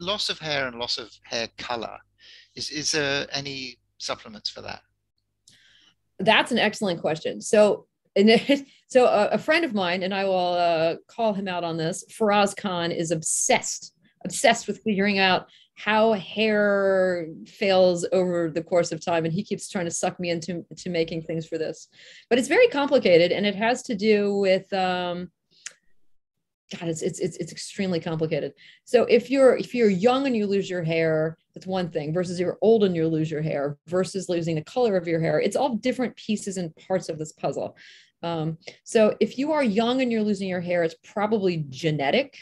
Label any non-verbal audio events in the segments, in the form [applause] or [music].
loss of hair and loss of hair color, is, is there any supplements for that? That's an excellent question. So, and [laughs] so a, a, friend of mine, and I will uh, call him out on this, Faraz Khan is obsessed, obsessed with figuring out how hair fails over the course of time and he keeps trying to suck me into to making things for this but it's very complicated and it has to do with um god it's it's it's, it's extremely complicated so if you're if you're young and you lose your hair that's one thing versus you're old and you lose your hair versus losing the color of your hair it's all different pieces and parts of this puzzle um, so if you are young and you're losing your hair it's probably genetic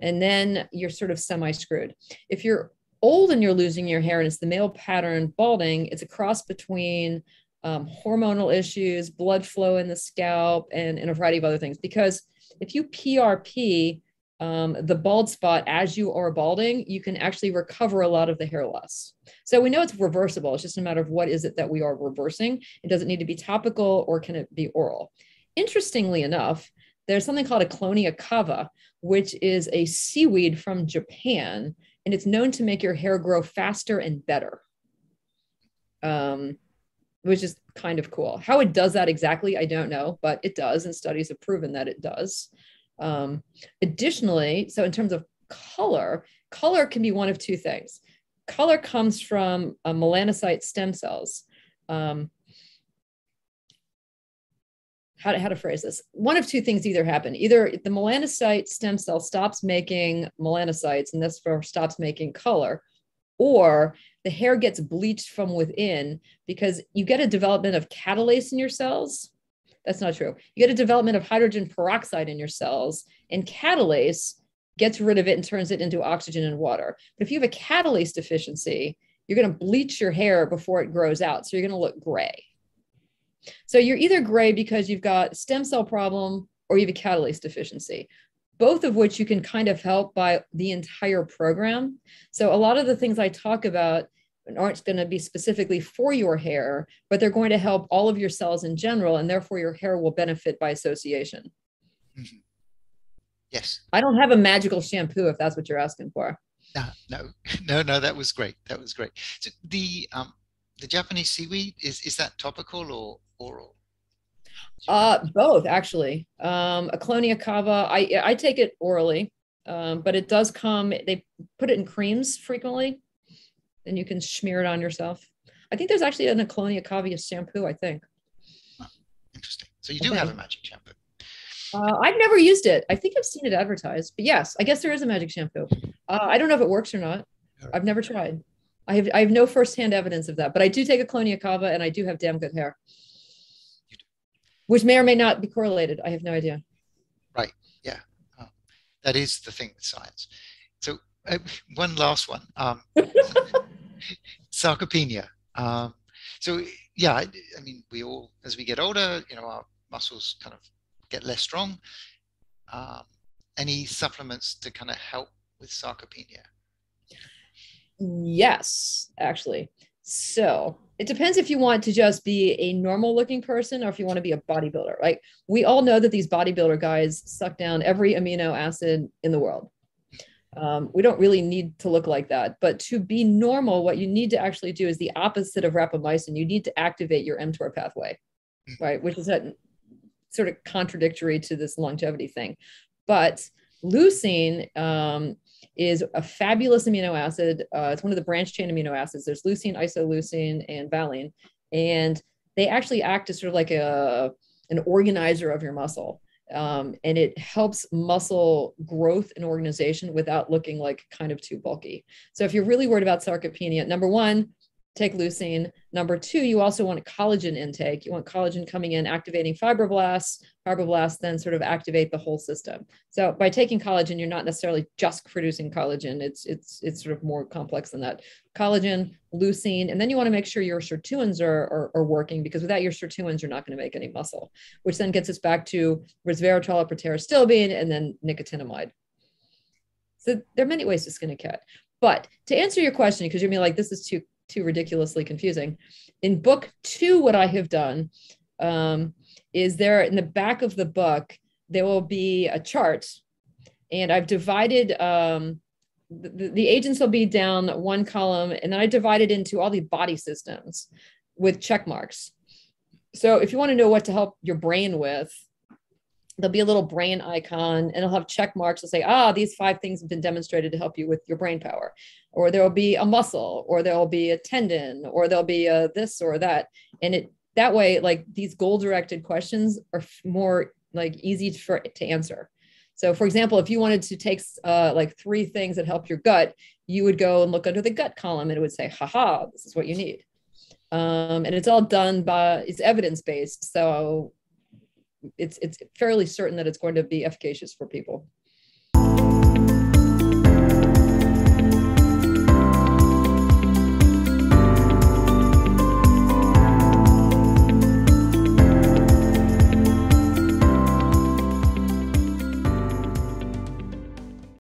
and then you're sort of semi screwed. If you're old and you're losing your hair and it's the male pattern balding, it's a cross between um, hormonal issues, blood flow in the scalp, and, and a variety of other things. Because if you PRP um, the bald spot as you are balding, you can actually recover a lot of the hair loss. So we know it's reversible. It's just a matter of what is it that we are reversing. It doesn't need to be topical or can it be oral. Interestingly enough, there's something called Ecklonia cava, which is a seaweed from Japan and it's known to make your hair grow faster and better. Um, which is kind of cool. How it does that exactly, I don't know, but it does, and studies have proven that it does. Um, additionally, so in terms of color, color can be one of two things. Color comes from uh, melanocyte stem cells. Um, how to, how to phrase this one of two things either happen either the melanocyte stem cell stops making melanocytes and therefore stops making color or the hair gets bleached from within because you get a development of catalase in your cells. That's not true. You get a development of hydrogen peroxide in your cells and catalase gets rid of it and turns it into oxygen and water. But if you have a catalase deficiency you're going to bleach your hair before it grows out so you're going to look gray. So you're either gray because you've got stem cell problem or you have a catalase deficiency, both of which you can kind of help by the entire program. So a lot of the things I talk about aren't going to be specifically for your hair, but they're going to help all of your cells in general, and therefore your hair will benefit by association. Mm-hmm. Yes. I don't have a magical shampoo if that's what you're asking for. No, no, [laughs] no, no. That was great. That was great. So the um, the Japanese seaweed is is that topical or oral? Uh, both actually. Um, Ecklonia cava, I I take it orally, um, but it does come. They put it in creams frequently, and you can smear it on yourself. I think there's actually Ecklonia cava shampoo. I think. Oh, interesting. So you do okay. have a magic shampoo. Uh, I've never used it. I think I've seen it advertised, but yes, I guess there is a magic shampoo. Uh, I don't know if it works or not. I've never tried. I have I have no firsthand evidence of that, but I do take Ecklonia cava and I do have damn good hair which may or may not be correlated. I have no idea. Right. Yeah. Oh, that is the thing with science. So uh, one last one. Um, [laughs] sarcopenia. Um, so yeah, I, I, mean, we all, as we get older, you know, our muscles kind of get less strong. Um, any supplements to kind of help with sarcopenia? Yes, actually. So it depends if you want to just be a normal looking person or if you want to be a bodybuilder. Like we all know that these bodybuilder guys suck down every amino acid in the world. Um, we don't really need to look like that. But to be normal, what you need to actually do is the opposite of rapamycin. You need to activate your mTOR pathway, right? Which is that sort of contradictory to this longevity thing. But leucine um, is a fabulous amino acid. Uh, it's one of the branch chain amino acids. There's leucine, isoleucine, and valine, and they actually act as sort of like a an organizer of your muscle. Um, and it helps muscle growth and organization without looking like kind of too bulky. So if you're really worried about sarcopenia, number one, take leucine. Number two, you also want collagen intake. You want collagen coming in, activating fibroblasts. Fibroblasts then sort of activate the whole system. So by taking collagen, you're not necessarily just producing collagen. It's it's it's sort of more complex than that. Collagen, leucine, and then you want to make sure your sirtuins are, are, are working because without your sirtuins, you're not going to make any muscle, which then gets us back to resveratrol, pterostilbene, and then nicotinamide. So there are many ways to skin a cat. But to answer your question, because you're be like, this is too too ridiculously confusing. In book two, what I have done um, is there in the back of the book, there will be a chart. And I've divided um, the, the agents will be down one column and then I divided into all the body systems with check marks. So if you want to know what to help your brain with, there'll be a little brain icon and it'll have check marks to say, ah, these five things have been demonstrated to help you with your brain power. Or there'll be a muscle, or there'll be a tendon, or there'll be a this or that. And it that way, like these goal directed questions are more like easy for to answer. So for example, if you wanted to take uh, like three things that help your gut, you would go and look under the gut column and it would say, haha, this is what you need. Um, and it's all done by, it's evidence based. So it's, it's fairly certain that it's going to be efficacious for people.